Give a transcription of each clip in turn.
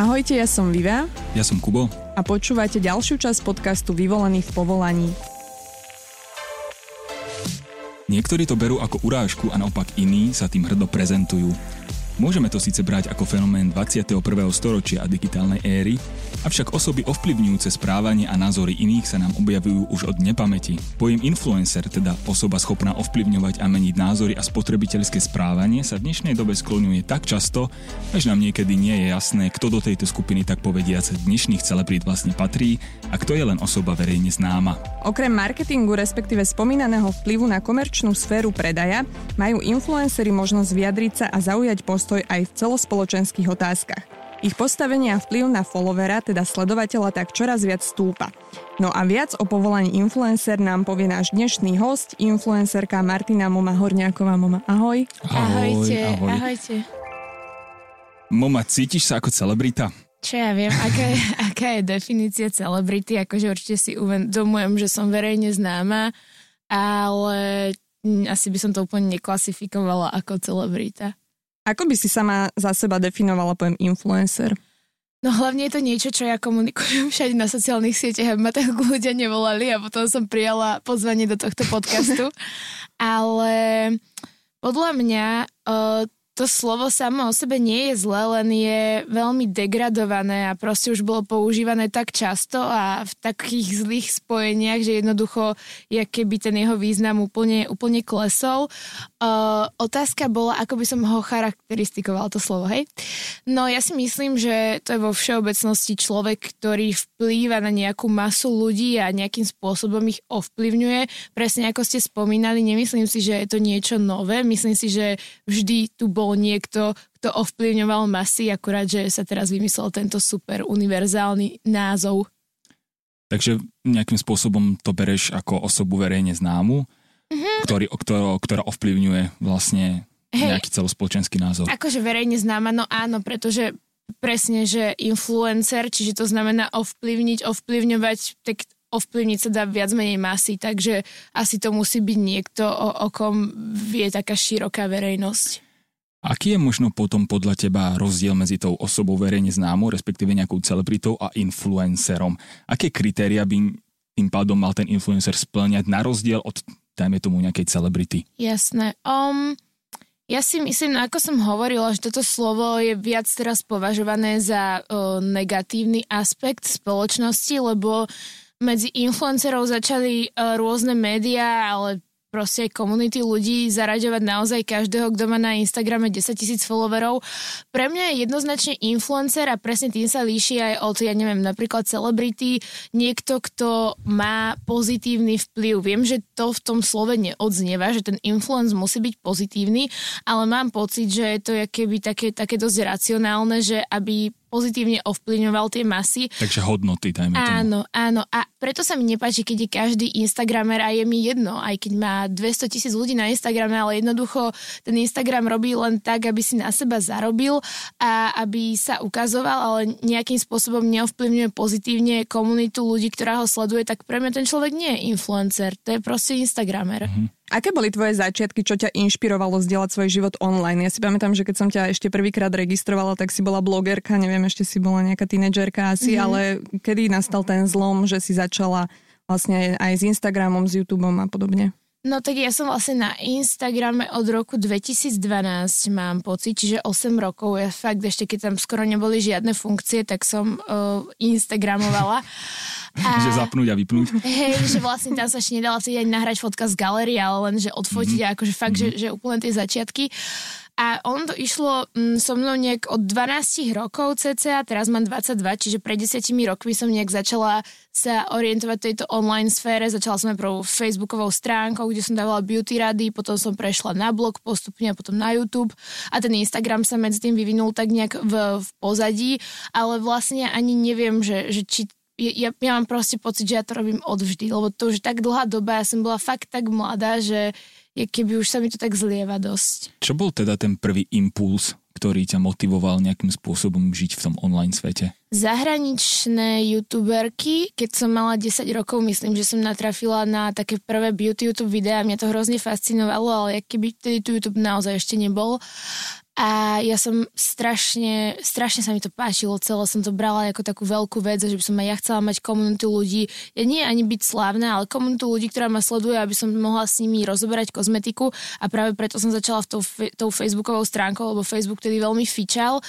Ahojte, ja som Viva. Ja som Kubo. A počúvate ďalšiu časť podcastu Vyvolený v povolaní. Niektorí to berú ako urážku a naopak iní sa tým hrdo prezentujú. Môžeme to síce brať ako fenomén 21. storočia a digitálnej éry, avšak osoby ovplyvňujúce správanie a názory iných sa nám objavujú už od nepamäti. Pojem influencer, teda osoba schopná ovplyvňovať a meniť názory a spotrebiteľské správanie sa v dnešnej dobe skloňuje tak často, až nám niekedy nie je jasné, kto do tejto skupiny tak povediac dnešných celebrít vlastne patrí a kto je len osoba verejne známa. Okrem marketingu, respektíve spomínaného vplyvu na komerčnú sféru predaja, majú influencery možnosť vyjadriť sa a zaujať post postoj aj v celospoločenských otázkach. Ich postavenie a vplyv na followera, teda sledovateľa, tak čoraz viac stúpa. No a viac o povolaní influencer nám povie náš dnešný host, influencerka Martina Moma Horňáková. Moma, ahoj. Ahojte, ahoj. ahojte. Moma, cítiš sa ako celebrita? Čo ja viem, aká je, aká je definícia celebrity, akože určite si uvedomujem, že som verejne známa, ale asi by som to úplne neklasifikovala ako celebrita. Ako by si sama za seba definovala pojem influencer? No hlavne je to niečo, čo ja komunikujem všade na sociálnych sieťach, aby ma tak ľudia nevolali a potom som prijala pozvanie do tohto podcastu. Ale podľa mňa uh, to slovo samo o sebe nie je zlé, len je veľmi degradované a proste už bolo používané tak často a v takých zlých spojeniach, že jednoducho je keby ten jeho význam úplne, úplne klesol. Uh, otázka bola, ako by som ho charakteristikoval to slovo, hej? No ja si myslím, že to je vo všeobecnosti človek, ktorý vplýva na nejakú masu ľudí a nejakým spôsobom ich ovplyvňuje. Presne ako ste spomínali, nemyslím si, že je to niečo nové. Myslím si, že vždy tu bol niekto, kto ovplyvňoval masy, akurát, že sa teraz vymyslel tento super univerzálny názov. Takže nejakým spôsobom to bereš ako osobu verejne známu, mm-hmm. ktorý, ktorá, ktorá ovplyvňuje vlastne Hej, nejaký celospoločenský názor. Akože verejne známa, no áno, pretože presne, že influencer, čiže to znamená ovplyvniť, ovplyvňovať, tak ovplyvniť sa dá viac menej masy, takže asi to musí byť niekto, o, o kom vie taká široká verejnosť. Aký je možno potom podľa teba rozdiel medzi tou osobou verejne známou, respektíve nejakou celebritou a influencerom? Aké kritéria by tým pádom mal ten influencer splňať na rozdiel od, dajme tomu, nejakej celebrity? Jasné. Um, ja si myslím, ako som hovorila, že toto slovo je viac teraz považované za uh, negatívny aspekt spoločnosti, lebo medzi influencerov začali uh, rôzne médiá, ale proste komunity ľudí zaraďovať naozaj každého, kto má na Instagrame 10 tisíc followerov. Pre mňa je jednoznačne influencer a presne tým sa líši aj od, ja neviem, napríklad celebrity, niekto, kto má pozitívny vplyv. Viem, že to v tom slove neodznieva, že ten influence musí byť pozitívny, ale mám pocit, že je to keby také, také dosť racionálne, že aby pozitívne ovplyvňoval tie masy. Takže hodnoty, dajme tomu. Áno, áno. A preto sa mi nepáči, keď je každý Instagramer a je mi jedno, aj keď má 200 tisíc ľudí na Instagrame, ale jednoducho ten Instagram robí len tak, aby si na seba zarobil a aby sa ukazoval, ale nejakým spôsobom neovplyvňuje pozitívne komunitu ľudí, ktorá ho sleduje, tak pre mňa ten človek nie je influencer, to je proste Instagramer. Mm-hmm. Aké boli tvoje začiatky, čo ťa inšpirovalo zdieľať svoj život online? Ja si pamätám, že keď som ťa ešte prvýkrát registrovala, tak si bola blogerka, neviem, ešte si bola nejaká tínedžerka asi, mm-hmm. ale kedy nastal ten zlom, že si začala vlastne aj s Instagramom, s YouTubeom a podobne? No tak ja som vlastne na Instagrame od roku 2012 mám pocit, čiže 8 rokov. Ja fakt ešte keď tam skoro neboli žiadne funkcie, tak som uh, Instagramovala. A, že zapnúť a vypnúť. Hej, že vlastne tam sa ešte nedala vtedy ani nahrať fotka z galerie, ale len, že odfotiť mm-hmm. akože fakt, mm-hmm. že, že úplne tie začiatky. A on to išlo mm, so mnou nejak od 12 rokov cca, teraz mám 22, čiže pred 10 rokmi som nejak začala sa orientovať v tejto online sfére. Začala som najprv facebookovou stránkou, kde som dávala beauty rady, potom som prešla na blog postupne a potom na YouTube a ten Instagram sa medzi tým vyvinul tak nejak v, v pozadí, ale vlastne ani neviem, že, že či ja, ja mám proste pocit, že ja to robím odvždy, lebo to už tak dlhá doba, ja som bola fakt tak mladá, že je, keby už sa mi to tak zlieva dosť. Čo bol teda ten prvý impuls, ktorý ťa motivoval nejakým spôsobom žiť v tom online svete? Zahraničné youtuberky, keď som mala 10 rokov, myslím, že som natrafila na také prvé beauty YouTube videá, mňa to hrozne fascinovalo, ale keby vtedy tu YouTube naozaj ešte nebol. A ja som strašne, strašne sa mi to páčilo celé, som to brala ako takú veľkú vec, že by som aj ja chcela mať komunitu ľudí, ja nie ani byť slávna, ale komunitu ľudí, ktorá ma sleduje, aby som mohla s nimi rozoberať kozmetiku. A práve preto som začala v tou, tou facebookovou stránkou, lebo Facebook tedy veľmi fičal,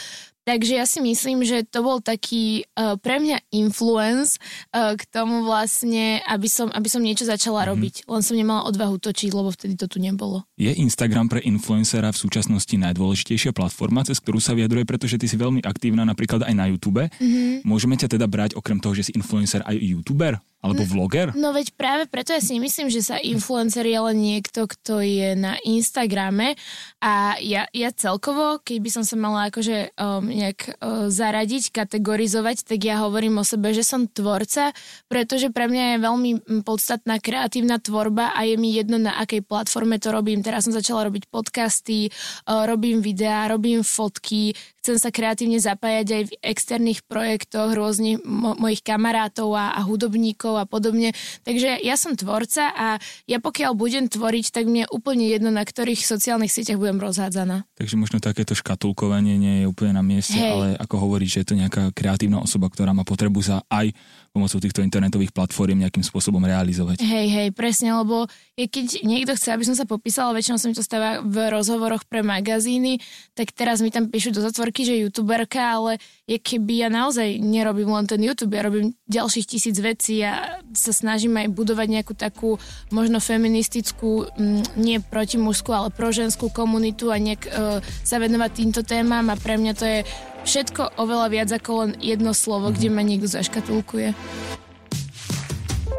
Takže ja si myslím, že to bol taký uh, pre mňa influence uh, k tomu vlastne, aby som, aby som niečo začala mm-hmm. robiť. Len som nemala odvahu točiť, lebo vtedy to tu nebolo. Je Instagram pre influencera v súčasnosti najdôležitejšia platforma, cez ktorú sa vyjadruje, pretože ty si veľmi aktívna napríklad aj na YouTube. Mm-hmm. Môžeme ťa teda brať okrem toho, že si influencer aj YouTuber? Alebo vloger? No veď práve preto ja si myslím, že sa influencer je len niekto, kto je na Instagrame a ja, ja celkovo, keď by som sa mala akože um, nejak uh, zaradiť, kategorizovať, tak ja hovorím o sebe, že som tvorca, pretože pre mňa je veľmi podstatná kreatívna tvorba a je mi jedno na akej platforme to robím. Teraz som začala robiť podcasty, uh, robím videá, robím fotky, chcem sa kreatívne zapájať aj v externých projektoch rôznych mo- mojich kamarátov a, a hudobníkov a podobne. Takže ja som tvorca a ja pokiaľ budem tvoriť, tak mne je úplne jedno, na ktorých sociálnych sieťach budem rozhádzaná. Takže možno takéto škatulkovanie nie je úplne na mieste, Hej. ale ako hovoríš, že je to nejaká kreatívna osoba, ktorá má potrebu sa aj pomocou týchto internetových platform nejakým spôsobom realizovať. Hej, hej, presne, lebo je, keď niekto chce, aby som sa popísala, väčšinou sa mi to stáva v rozhovoroch pre magazíny, tak teraz mi tam píšu do zatvorky, že youtuberka, ale je keby ja naozaj nerobím len ten YouTube, ja robím ďalších tisíc vecí a sa snažím aj budovať nejakú takú možno feministickú, m, mm, nie protimužskú, ale proženskú komunitu a nejak e, sa venovať týmto témam a pre mňa to je všetko oveľa viac ako len jedno slovo, mm-hmm. kde ma niekto zaškatulkuje.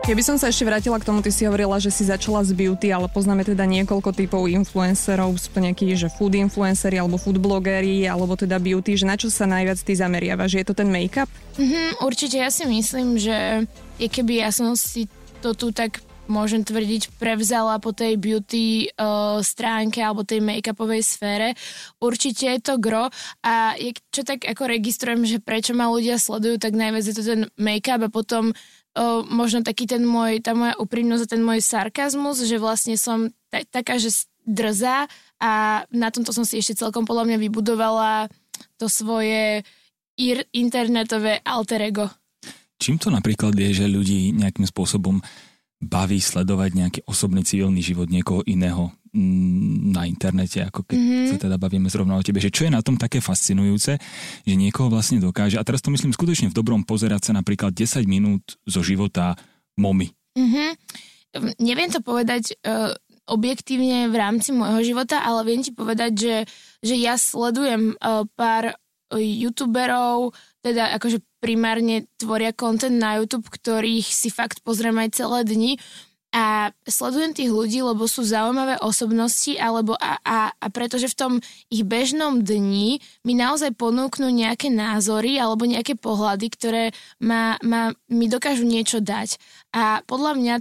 Keby som sa ešte vrátila k tomu, ty si hovorila, že si začala z beauty, ale poznáme teda niekoľko typov influencerov, sú to nejakí, že food influenceri alebo food blogeri, alebo teda beauty, že na čo sa najviac ty zameriavaš? Je to ten make-up? Mm-hmm, určite, ja si myslím, že je keby ja som si to tu tak môžem tvrdiť, prevzala po tej beauty uh, stránke alebo tej make-upovej sfére. Určite je to gro a je, čo tak ako registrujem, že prečo ma ľudia sledujú, tak najviac je to ten make-up a potom uh, možno taký ten môj, tá moja úprimnosť a ten môj sarkazmus, že vlastne som t- taká, že drzá a na tomto som si ešte celkom podľa mňa vybudovala to svoje ir- internetové alter ego. Čím to napríklad je, že ľudí nejakým spôsobom baví sledovať nejaký osobný civilný život niekoho iného mm, na internete, ako keď mm-hmm. sa teda bavíme zrovna o tebe, že čo je na tom také fascinujúce, že niekoho vlastne dokáže, a teraz to myslím skutočne v dobrom pozerať sa napríklad 10 minút zo života momy. Mm-hmm. Neviem to povedať uh, objektívne v rámci môjho života, ale viem ti povedať, že, že ja sledujem uh, pár youtuberov, teda akože primárne tvoria content na YouTube, ktorých si fakt pozriem aj celé dni a sledujem tých ľudí, lebo sú zaujímavé osobnosti alebo a, a, a pretože v tom ich bežnom dni mi naozaj ponúknú nejaké názory alebo nejaké pohľady, ktoré ma, ma, mi dokážu niečo dať. A podľa mňa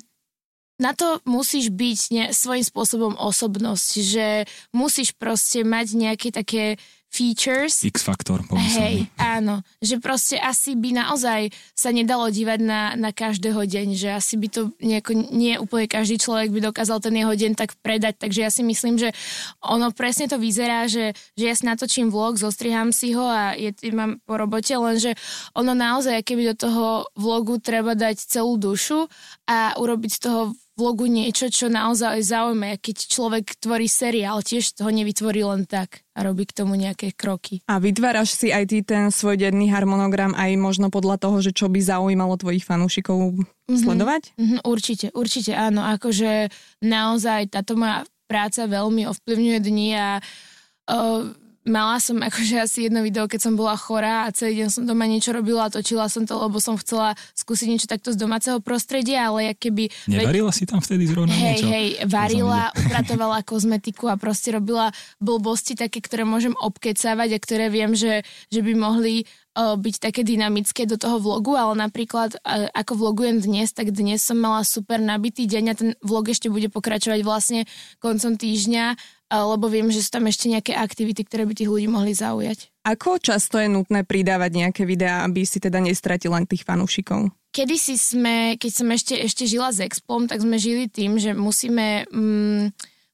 na to musíš byť ne, svojím spôsobom osobnosť, že musíš proste mať nejaké také features. X-faktor, Hej, áno. Že proste asi by naozaj sa nedalo dívať na, na každého deň, že asi by to nejako, nie úplne každý človek by dokázal ten jeho deň tak predať, takže ja si myslím, že ono presne to vyzerá, že, že ja si natočím vlog, zostriham si ho a je, mám po robote, lenže ono naozaj, keby do toho vlogu treba dať celú dušu a urobiť z toho vlogu niečo, čo naozaj zaujíma. Keď človek tvorí seriál, tiež ho nevytvorí len tak a robí k tomu nejaké kroky. A vytváraš si aj ty ten svoj denný harmonogram aj možno podľa toho, že čo by zaujímalo tvojich fanúšikov mm-hmm. sledovať? Mm-hmm, určite, určite áno. Akože naozaj táto moja práca veľmi ovplyvňuje dni a uh, mala som akože asi jedno video, keď som bola chorá a celý deň som doma niečo robila a točila som to, lebo som chcela skúsiť niečo takto z domáceho prostredia, ale ja keby... Nevarila veď, si tam vtedy zrovna hej, niečo? Hej, varila, upratovala kozmetiku a proste robila blbosti také, ktoré môžem obkecávať a ktoré viem, že, že by mohli byť také dynamické do toho vlogu, ale napríklad ako vlogujem dnes, tak dnes som mala super nabitý deň a ten vlog ešte bude pokračovať vlastne koncom týždňa, lebo viem, že sú tam ešte nejaké aktivity, ktoré by tých ľudí mohli zaujať. Ako často je nutné pridávať nejaké videá, aby si teda nestratil len tých fanúšikov? Kedy si sme, keď som ešte, ešte žila s Expom, tak sme žili tým, že musíme... Mm,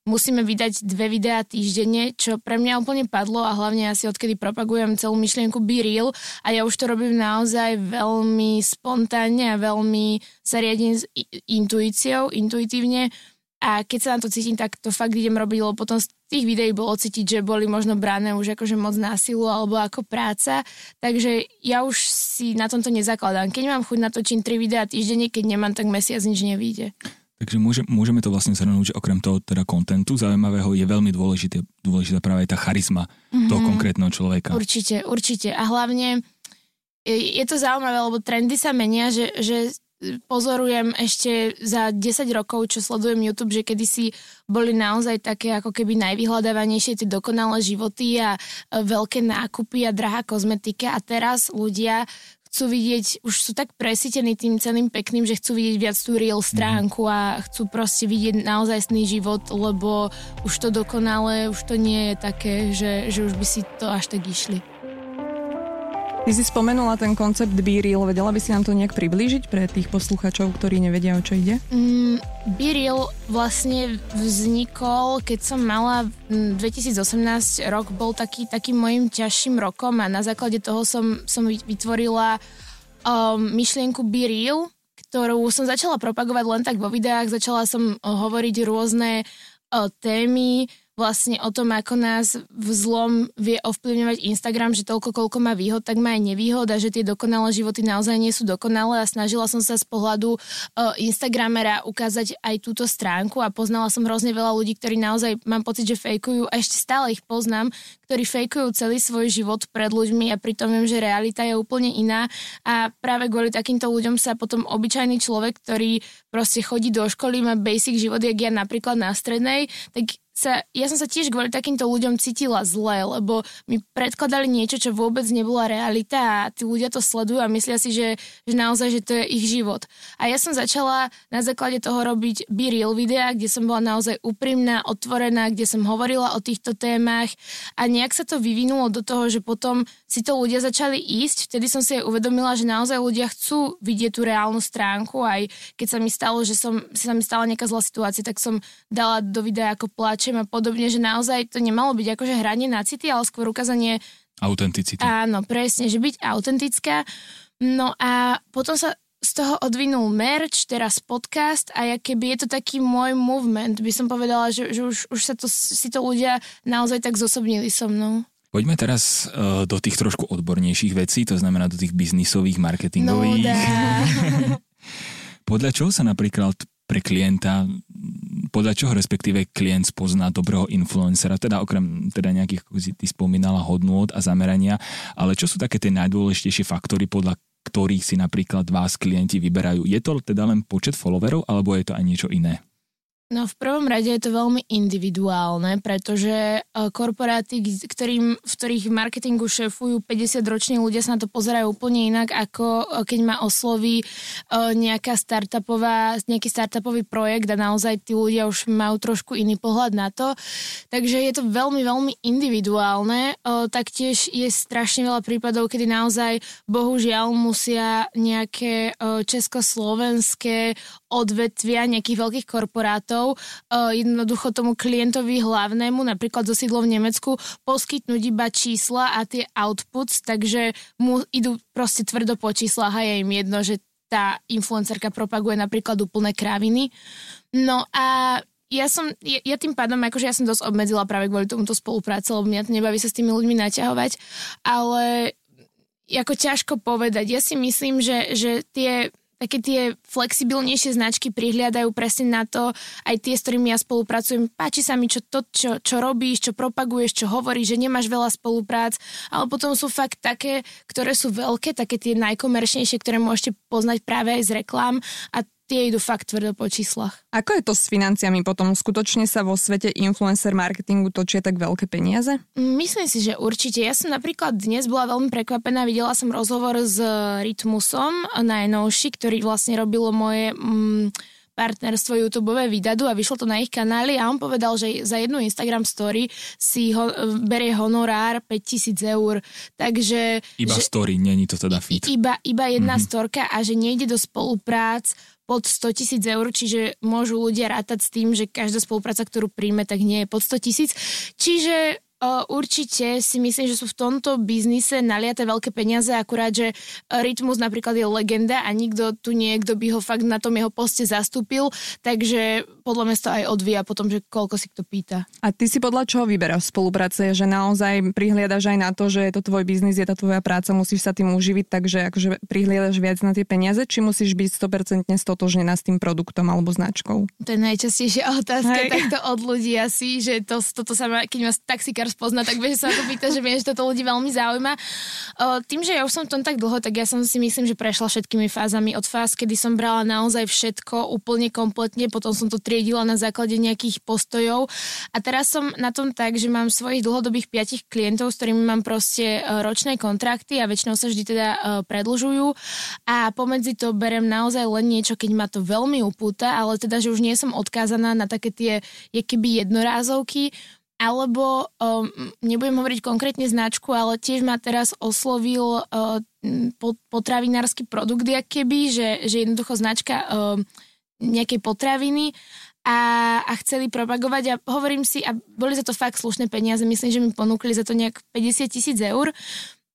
musíme vydať dve videá týždenne, čo pre mňa úplne padlo a hlavne asi odkedy propagujem celú myšlienku Be Real a ja už to robím naozaj veľmi spontánne a veľmi sa riadím s intuíciou, intuitívne a keď sa na to cítim, tak to fakt idem robiť, lebo potom z tých videí bolo cítiť, že boli možno brané už akože moc násilu alebo ako práca, takže ja už si na tomto nezakladám. Keď mám chuť natočiť 3 videá týždenne, keď nemám, tak mesiac nič nevíde. Takže môže, môžeme to vlastne zhrnúť, že okrem toho teda kontentu zaujímavého je veľmi dôležité, dôležitá práve aj tá charizma mm-hmm. toho konkrétneho človeka. Určite, určite. A hlavne je to zaujímavé, lebo trendy sa menia, že, že pozorujem ešte za 10 rokov, čo sledujem YouTube, že kedysi boli naozaj také ako keby najvyhľadávanejšie tie dokonalé životy a veľké nákupy a drahá kozmetika a teraz ľudia chcú vidieť, už sú tak presítení tým celým pekným, že chcú vidieť viac tú real mhm. stránku a chcú proste vidieť naozajstný život, lebo už to dokonalé, už to nie je také, že, že už by si to až tak išli. Ty si spomenula ten koncept Be Real, vedela by si nám to nejak priblížiť pre tých posluchačov, ktorí nevedia, o čo ide? Mm, Be Real vlastne vznikol, keď som mala 2018 rok, bol taký, takým mojim ťažším rokom a na základe toho som, som vytvorila um, myšlienku Be Real, ktorú som začala propagovať len tak vo videách, začala som hovoriť rôzne uh, témy, vlastne o tom, ako nás v zlom vie ovplyvňovať Instagram, že toľko, koľko má výhod, tak má aj nevýhod a že tie dokonalé životy naozaj nie sú dokonalé. A snažila som sa z pohľadu uh, Instagramera ukázať aj túto stránku a poznala som hrozne veľa ľudí, ktorí naozaj mám pocit, že fejkujú a ešte stále ich poznám, ktorí fejkujú celý svoj život pred ľuďmi a pritom viem, že realita je úplne iná. A práve kvôli takýmto ľuďom sa potom obyčajný človek, ktorý proste chodí do školy, má basic život, jak ja napríklad na strednej, tak sa, ja som sa tiež kvôli takýmto ľuďom cítila zle, lebo mi predkladali niečo, čo vôbec nebola realita a tí ľudia to sledujú a myslia si, že, že naozaj, že to je ich život. A ja som začala na základe toho robiť Be Real videa, kde som bola naozaj úprimná, otvorená, kde som hovorila o týchto témach a nejak sa to vyvinulo do toho, že potom si to ľudia začali ísť. Vtedy som si aj uvedomila, že naozaj ľudia chcú vidieť tú reálnu stránku, aj keď sa mi stalo, že som, sa mi stala nejaká zlá situácia, tak som dala do videa ako pláč plačem a podobne, že naozaj to nemalo byť akože hranie na city, ale skôr ukázanie autenticity. Áno, presne, že byť autentická. No a potom sa z toho odvinul merch, teraz podcast a ja keby je to taký môj movement, by som povedala, že, že už, už sa to, si to ľudia naozaj tak zosobnili so mnou. Poďme teraz uh, do tých trošku odbornejších vecí, to znamená do tých biznisových, marketingových. No, Podľa čoho sa napríklad pre klienta podľa čoho respektíve klient spozná dobrého influencera, teda okrem teda nejakých, ako si ty spomínala, hodnôt a zamerania, ale čo sú také tie najdôležitejšie faktory, podľa ktorých si napríklad vás klienti vyberajú? Je to teda len počet followerov, alebo je to aj niečo iné? No v prvom rade je to veľmi individuálne, pretože e, korporáty, ktorým, v ktorých marketingu šéfujú 50-roční ľudia sa na to pozerajú úplne inak, ako e, keď ma osloví e, nejaká startupová, nejaký startupový projekt a naozaj tí ľudia už majú trošku iný pohľad na to. Takže je to veľmi, veľmi individuálne. Taktiež je strašne veľa prípadov, kedy naozaj bohužiaľ musia nejaké československé odvetvia nejakých veľkých korporátov uh, jednoducho tomu klientovi hlavnému, napríklad zo sídlo v Nemecku, poskytnúť iba čísla a tie outputs, takže mu idú proste tvrdo po číslach a je im jedno, že tá influencerka propaguje napríklad úplné kráviny. No a ja som, ja, ja tým pádom, akože ja som dosť obmedzila práve kvôli tomuto spolupráce, lebo mňa to nebaví sa s tými ľuďmi naťahovať, ale ako ťažko povedať. Ja si myslím, že, že tie také tie flexibilnejšie značky prihliadajú presne na to, aj tie, s ktorými ja spolupracujem. Páči sa mi, čo to, čo, čo robíš, čo propaguješ, čo hovoríš, že nemáš veľa spoluprác, ale potom sú fakt také, ktoré sú veľké, také tie najkomerčnejšie, ktoré môžete poznať práve aj z reklám a tie idú fakt tvrdo po číslach. Ako je to s financiami potom? Skutočne sa vo svete influencer marketingu točia tak veľké peniaze? Myslím si, že určite. Ja som napríklad dnes bola veľmi prekvapená. Videla som rozhovor s Rytmusom najnovší, ktorý vlastne robilo moje... Mm, partnerstvo YouTube vydadu a vyšlo to na ich kanály a on povedal, že za jednu Instagram story si ho, berie honorár 5000 eur. Takže... Iba že, story, není to teda fit. Iba, iba jedna mm-hmm. storka a že nejde do spoluprác pod 100 tisíc eur, čiže môžu ľudia rátať s tým, že každá spolupráca, ktorú príjme, tak nie je pod 100 tisíc. Čiže určite si myslím, že sú v tomto biznise naliate veľké peniaze, akurát, že Rytmus napríklad je legenda a nikto tu nie, kto by ho fakt na tom jeho poste zastúpil, takže podľa mňa to aj odvíja potom, že koľko si kto pýta. A ty si podľa čoho vyberáš spolupráce? Že naozaj prihliadaš aj na to, že je to tvoj biznis, je to tvoja práca, musíš sa tým uživiť, takže akože prihliadaš viac na tie peniaze, či musíš byť 100% stotožnená s tým produktom alebo značkou? To je najčastejšia otázka Hej. takto od ľudí asi, že to, toto sa ma, keď ma taxikár spozna, tak vieš sa to pýta, že viem, že toto ľudí veľmi zaujíma. O, tým, že ja už som v tom tak dlho, tak ja som si myslím, že prešla všetkými fázami. Od fáz, kedy som brala naozaj všetko úplne kompletne, potom som to tri triedila na základe nejakých postojov. A teraz som na tom tak, že mám svojich dlhodobých piatich klientov, s ktorými mám proste e, ročné kontrakty a väčšinou sa vždy teda e, predlžujú. A pomedzi to berem naozaj len niečo, keď ma to veľmi upúta, ale teda, že už nie som odkázaná na také tie keby jednorázovky, alebo um, nebudem hovoriť konkrétne značku, ale tiež ma teraz oslovil uh, potravinársky produkt, keby, že, že jednoducho značka uh, nejakej potraviny a, a chceli propagovať. A hovorím si, a boli za to fakt slušné peniaze, myslím, že mi ponúkli za to nejak 50 tisíc eur.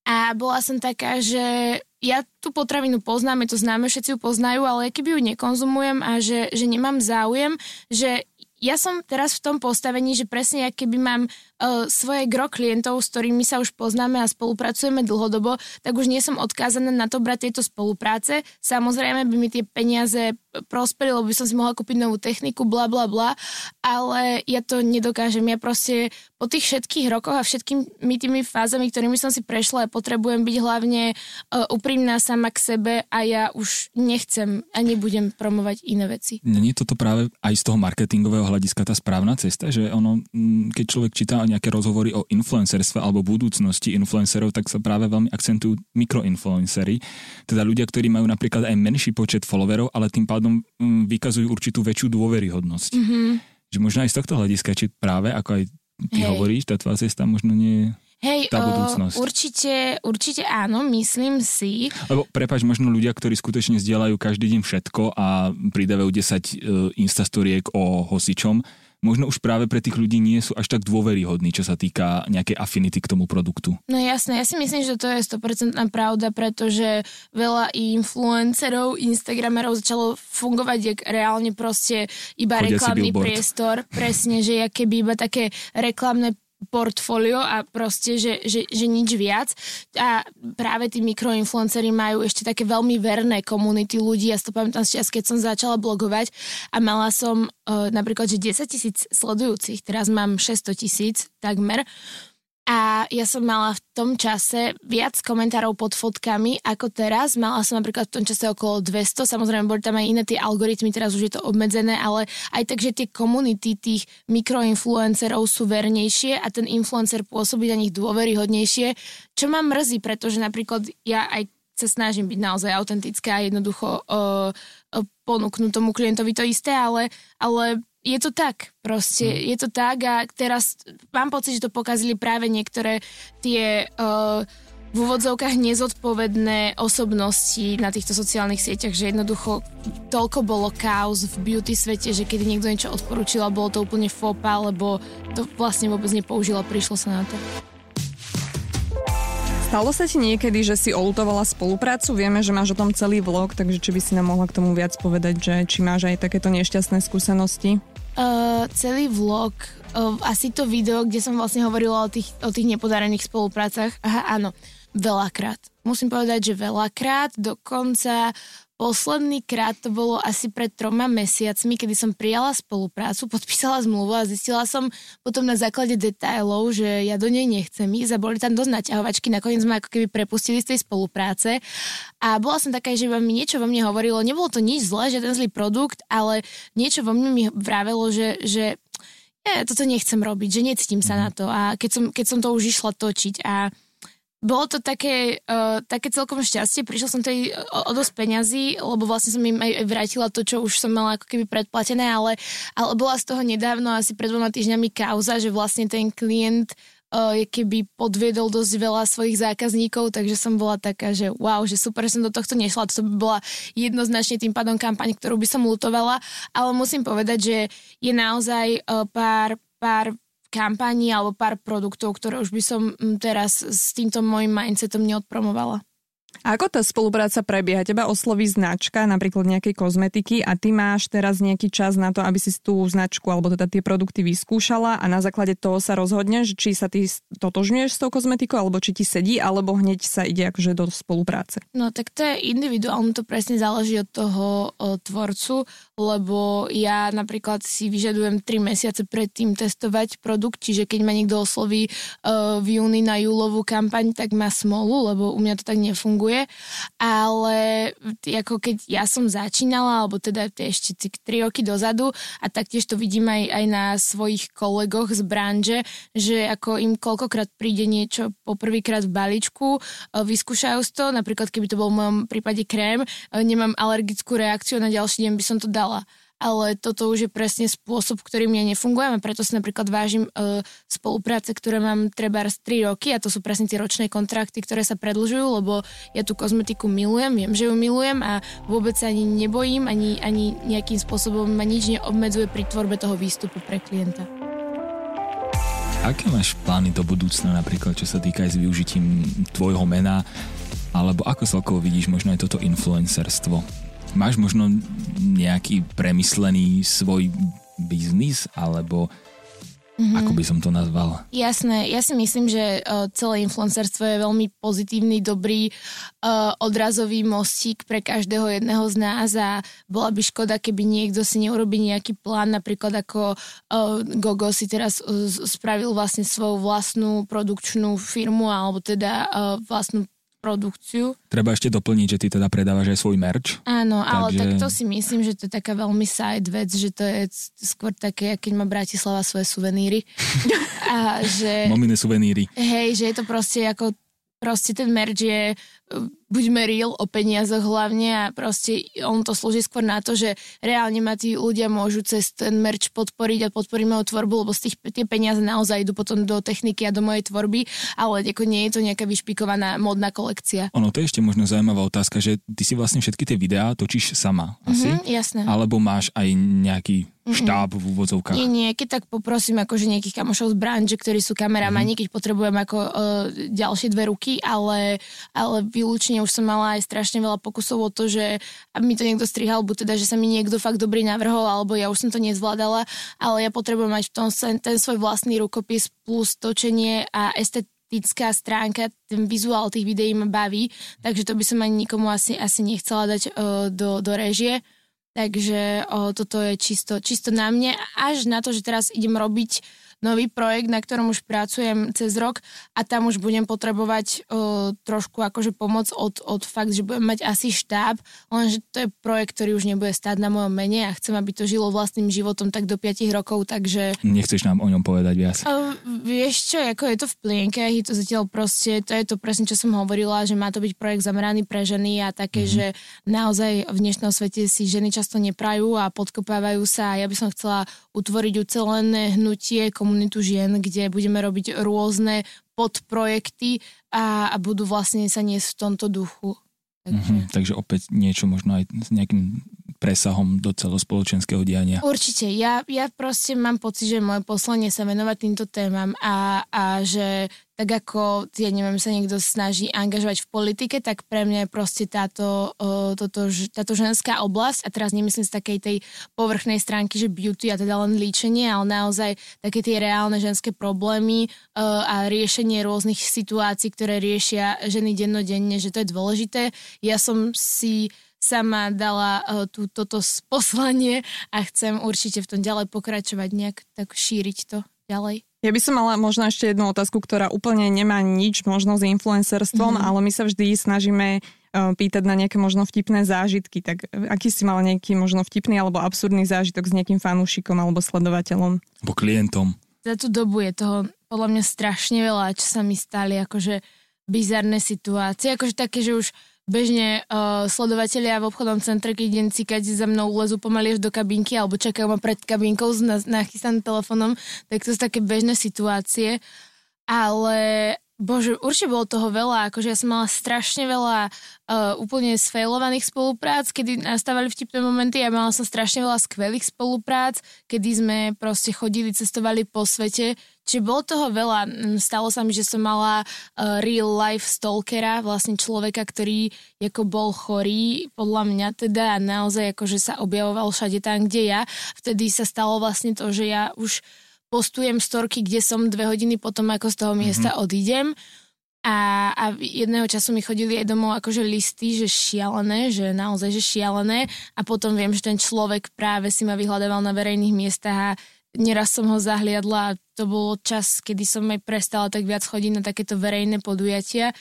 A bola som taká, že ja tú potravinu poznám, je to známe, všetci ju poznajú, ale keby ju nekonzumujem a že, že nemám záujem, že ja som teraz v tom postavení, že presne keby mám uh, svoje gro klientov, s ktorými sa už poznáme a spolupracujeme dlhodobo, tak už nie som odkázaná na to brať tieto spolupráce. Samozrejme by mi tie peniaze prospeli, lebo by som si mohla kúpiť novú techniku, bla bla bla, ale ja to nedokážem. Ja proste po tých všetkých rokoch a všetkými tými fázami, ktorými som si prešla, ja potrebujem byť hlavne uh, úprimná sama k sebe a ja už nechcem a nebudem promovať iné veci. Není toto práve aj z toho marketingového hľadiska tá správna cesta, že ono, mm, keď človek číta nejaké rozhovory o influencerstve alebo budúcnosti influencerov, tak sa práve veľmi akcentujú mikroinfluencery, teda ľudia, ktorí majú napríklad aj menší počet followerov, ale tým pádom mm, vykazujú určitú väčšiu dôveryhodnosť. Mm-hmm. Že možno aj z tohto hľadiska, či práve ako aj ty Hej. hovoríš, tá tvoja cesta možno nie je Hej, tá budúcnosť. Uh, určite, určite áno, myslím si. Lebo prepač, možno ľudia, ktorí skutočne zdieľajú každý deň všetko a pridávajú 10 uh, instastoriek o hosičom, možno už práve pre tých ľudí nie sú až tak dôveryhodní, čo sa týka nejakej affinity k tomu produktu. No jasné, ja si myslím, že to je 100% pravda, pretože veľa influencerov, instagramerov začalo fungovať jak reálne proste iba Chodia reklamný priestor, presne, že keby iba také reklamné portfólio a proste, že, že, že nič viac. A práve tí mikroinfluenceri majú ešte také veľmi verné komunity ľudí. Ja si to pamätám z čas, keď som začala blogovať a mala som uh, napríklad, že 10 tisíc sledujúcich, teraz mám 600 tisíc takmer. A ja som mala v tom čase viac komentárov pod fotkami ako teraz. Mala som napríklad v tom čase okolo 200. Samozrejme, boli tam aj iné tie algoritmy, teraz už je to obmedzené, ale aj tak, že tie komunity tých mikroinfluencerov sú vernejšie a ten influencer pôsobí na nich dôveryhodnejšie, čo ma mrzí, pretože napríklad ja aj sa snažím byť naozaj autentická a jednoducho uh, uh, ponúknuť tomu klientovi to isté, ale, ale je to tak, proste, hmm. je to tak a teraz mám pocit, že to pokazili práve niektoré tie uh, v úvodzovkách nezodpovedné osobnosti na týchto sociálnych sieťach, že jednoducho toľko bolo chaos v beauty svete, že kedy niekto niečo odporúčil a bolo to úplne fopa, lebo to vlastne vôbec nepoužilo, prišlo sa na to. Stalo sa ti niekedy, že si olutovala spoluprácu? Vieme, že máš o tom celý vlog, takže či by si nám mohla k tomu viac povedať, že či máš aj takéto nešťastné skúsenosti? Uh, celý vlog, uh, asi to video, kde som vlastne hovorila o tých, o tých nepodarených spoluprácach. Aha, áno, veľakrát. Musím povedať, že veľakrát, dokonca Posledný krát to bolo asi pred troma mesiacmi, kedy som prijala spoluprácu, podpísala zmluvu a zistila som potom na základe detailov, že ja do nej nechcem ísť a boli tam dosť naťahovačky, nakoniec sme ako keby prepustili z tej spolupráce. A bola som taká, že mi niečo vo mne hovorilo, nebolo to nič zlé, že ten zlý produkt, ale niečo vo mne mi vravelo, že, že ja toto nechcem robiť, že necítim sa na to. A keď som, keď som to už išla točiť a bolo to také, uh, také celkom šťastie. Prišla som tej o, o dosť peňazí, lebo vlastne som im aj vrátila to, čo už som mala ako keby predplatené, ale, ale bola z toho nedávno, asi pred dvoma týždňami kauza, že vlastne ten klient uh, keby podviedol dosť veľa svojich zákazníkov, takže som bola taká, že wow, že super, že som do tohto nešla. To by bola jednoznačne tým pádom kampaň, ktorú by som lutovala, ale musím povedať, že je naozaj uh, pár, pár kampaní alebo pár produktov, ktoré už by som mm, teraz s týmto môjim mindsetom neodpromovala. Ako tá spolupráca prebieha? Teba osloví značka, napríklad nejakej kozmetiky a ty máš teraz nejaký čas na to, aby si tú značku alebo teda tie produkty vyskúšala a na základe toho sa rozhodneš, či sa ty totožňuješ s tou kozmetikou alebo či ti sedí, alebo hneď sa ide akože do spolupráce. No tak to je individuálne, to presne záleží od toho o, tvorcu, lebo ja napríklad si vyžadujem 3 mesiace predtým testovať produkt, čiže keď ma niekto osloví uh, v júni na júlovú kampaň, tak má smolu, lebo u mňa to tak nefunguje funguje, ale ako keď ja som začínala, alebo teda ešte 3 roky dozadu a taktiež to vidím aj, aj na svojich kolegoch z branže, že ako im koľkokrát príde niečo poprvýkrát v balíčku, e, vyskúšajú to, napríklad keby to bol v mojom prípade krém, e, nemám alergickú reakciu, na ďalší deň by som to dala ale toto už je presne spôsob, ktorým ja nefungujem a preto si napríklad vážim uh, spolupráce, ktoré mám treba raz 3 roky a to sú presne tie ročné kontrakty, ktoré sa predlžujú, lebo ja tú kozmetiku milujem, viem, že ju milujem a vôbec sa ani nebojím, ani, ani nejakým spôsobom ma nič neobmedzuje pri tvorbe toho výstupu pre klienta. Aké máš plány do budúcna, napríklad čo sa týka aj s využitím tvojho mena, alebo ako celkovo vidíš možno aj toto influencerstvo? Máš možno nejaký premyslený svoj biznis, alebo Mm-hmm. Ako by som to nazval? Jasné, ja si myslím, že uh, celé influencerstvo je veľmi pozitívny, dobrý uh, odrazový mostík pre každého jedného z nás a bola by škoda, keby niekto si neurobí nejaký plán, napríklad ako uh, Gogo si teraz uh, spravil vlastne svoju vlastnú produkčnú firmu alebo teda uh, vlastnú produkciu. Treba ešte doplniť, že ty teda predávaš aj svoj merch. Áno, takže... ale tak to si myslím, že to je taká veľmi side vec, že to je skôr také, keď má Bratislava svoje suveníry. a že... Momine suveníry. Hej, že je to proste ako proste ten merch je buďme real o peniazoch hlavne a proste on to slúži skôr na to, že reálne ma tí ľudia môžu cez ten merch podporiť a podporiť moju tvorbu, lebo z tých, tie peniaze naozaj idú potom do techniky a do mojej tvorby, ale ako nie je to nejaká vyšpikovaná modná kolekcia. Ono to je ešte možno zaujímavá otázka, že ty si vlastne všetky tie videá točíš sama, asi? Mm-hmm, jasné. Alebo máš aj nejaký štáb v úvodzovkách. Nie, nie, keď tak poprosím akože nejakých kamošov z branže, ktorí sú kameramani, mm. keď potrebujem ako uh, ďalšie dve ruky, ale, ale výlučne už som mala aj strašne veľa pokusov o to, že aby mi to niekto strihal, buď teda, že sa mi niekto fakt dobrý navrhol, alebo ja už som to nezvládala, ale ja potrebujem mať v tom ten svoj vlastný rukopis plus točenie a estetická stránka, ten vizuál tých videí ma baví, takže to by som ani nikomu asi, asi nechcela dať uh, do, do režie. Takže o, toto je čisto, čisto na mne. Až na to, že teraz idem robiť nový projekt, na ktorom už pracujem cez rok a tam už budem potrebovať uh, trošku akože pomoc od, od fakt, že budem mať asi štáb, lenže to je projekt, ktorý už nebude stáť na mojom mene a chcem, aby to žilo vlastným životom tak do 5 rokov, takže... Nechceš nám o ňom povedať viac? Uh, vieš čo, ako je to v plienkach, je to zatiaľ proste, to je to presne, čo som hovorila, že má to byť projekt zameraný pre ženy a také, mm-hmm. že naozaj v dnešnom svete si ženy často neprajú a podkopávajú sa a ja by som chcela utvoriť ucelené hnutie, komu komunitu žien, kde budeme robiť rôzne podprojekty a, a budú vlastne sa niesť v tomto duchu. Takže... Mm-hmm, takže opäť niečo možno aj s nejakým presahom do celospoločenského diania. Určite. Ja, ja proste mám pocit, že moje poslanie sa venovať týmto témam a, a že tak ako, ja neviem, sa niekto snaží angažovať v politike, tak pre mňa je proste táto, toto, táto ženská oblasť, a teraz nemyslím z takej tej povrchnej stránky, že beauty a teda len líčenie, ale naozaj také tie reálne ženské problémy a riešenie rôznych situácií, ktoré riešia ženy dennodenne, že to je dôležité. Ja som si sama dala uh, tú, toto poslanie a chcem určite v tom ďalej pokračovať, nejak tak šíriť to ďalej. Ja by som mala možno ešte jednu otázku, ktorá úplne nemá nič možno s influencerstvom, mm-hmm. ale my sa vždy snažíme uh, pýtať na nejaké možno vtipné zážitky. Tak aký si mal nejaký možno vtipný alebo absurdný zážitok s nejakým fanúšikom alebo sledovateľom? Alebo klientom. Za tú dobu je toho podľa mňa strašne veľa, čo sa mi stali, akože bizarné situácie, akože také, že už bežne uh, sledovatelia v obchodnom centre, keď idem cíkať za mnou lezú pomaly až do kabinky alebo čakajú ma pred kabinkou s nachystaným telefónom, tak to sú také bežné situácie. Ale Bože, určite bolo toho veľa, akože ja som mala strašne veľa uh, úplne sfailovaných spoluprác, kedy nastávali vtipné momenty a mala som strašne veľa skvelých spoluprác, kedy sme proste chodili, cestovali po svete, čiže bolo toho veľa. Mm, stalo sa mi, že som mala uh, real life stalkera, vlastne človeka, ktorý ako bol chorý, podľa mňa teda naozaj akože sa objavoval všade tam, kde ja. Vtedy sa stalo vlastne to, že ja už postujem storky, kde som dve hodiny potom, ako z toho miesta mm-hmm. odídem. A, a jedného času mi chodili aj domov akože listy, že šialené, že naozaj, že šialené. A potom viem, že ten človek práve si ma vyhľadával na verejných miestach a Neraz som ho zahliadla a to bol čas, kedy som aj prestala tak viac chodiť na takéto verejné podujatia.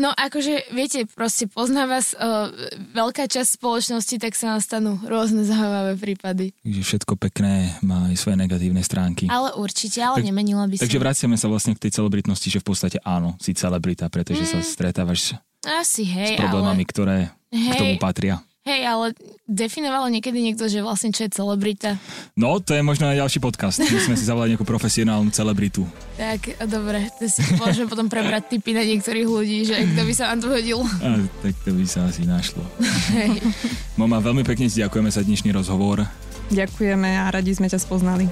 No akože, viete, proste pozná vás o, veľká časť spoločnosti, tak sa nám stanú rôzne zaujímavé prípady. Takže všetko pekné má aj svoje negatívne stránky. Ale určite, ale tak, nemenila by sa. Takže vraciame sa vlastne k tej celebritnosti, že v podstate áno, si celebrita, pretože mm. sa stretávaš Asi, hej, s problémami, ale... ktoré hej, k tomu patria. Hej, ale definovalo niekedy niekto, že vlastne čo je celebrita? No, to je možno aj ďalší podcast. Musíme si zavolať nejakú profesionálnu celebritu. Tak, dobre, to si môžeme potom prebrať tipy na niektorých ľudí, že kto by sa nám to hodil. A, tak to by sa asi našlo. Hej. Mama, veľmi pekne ti ďakujeme za dnešný rozhovor. Ďakujeme a radi sme ťa spoznali.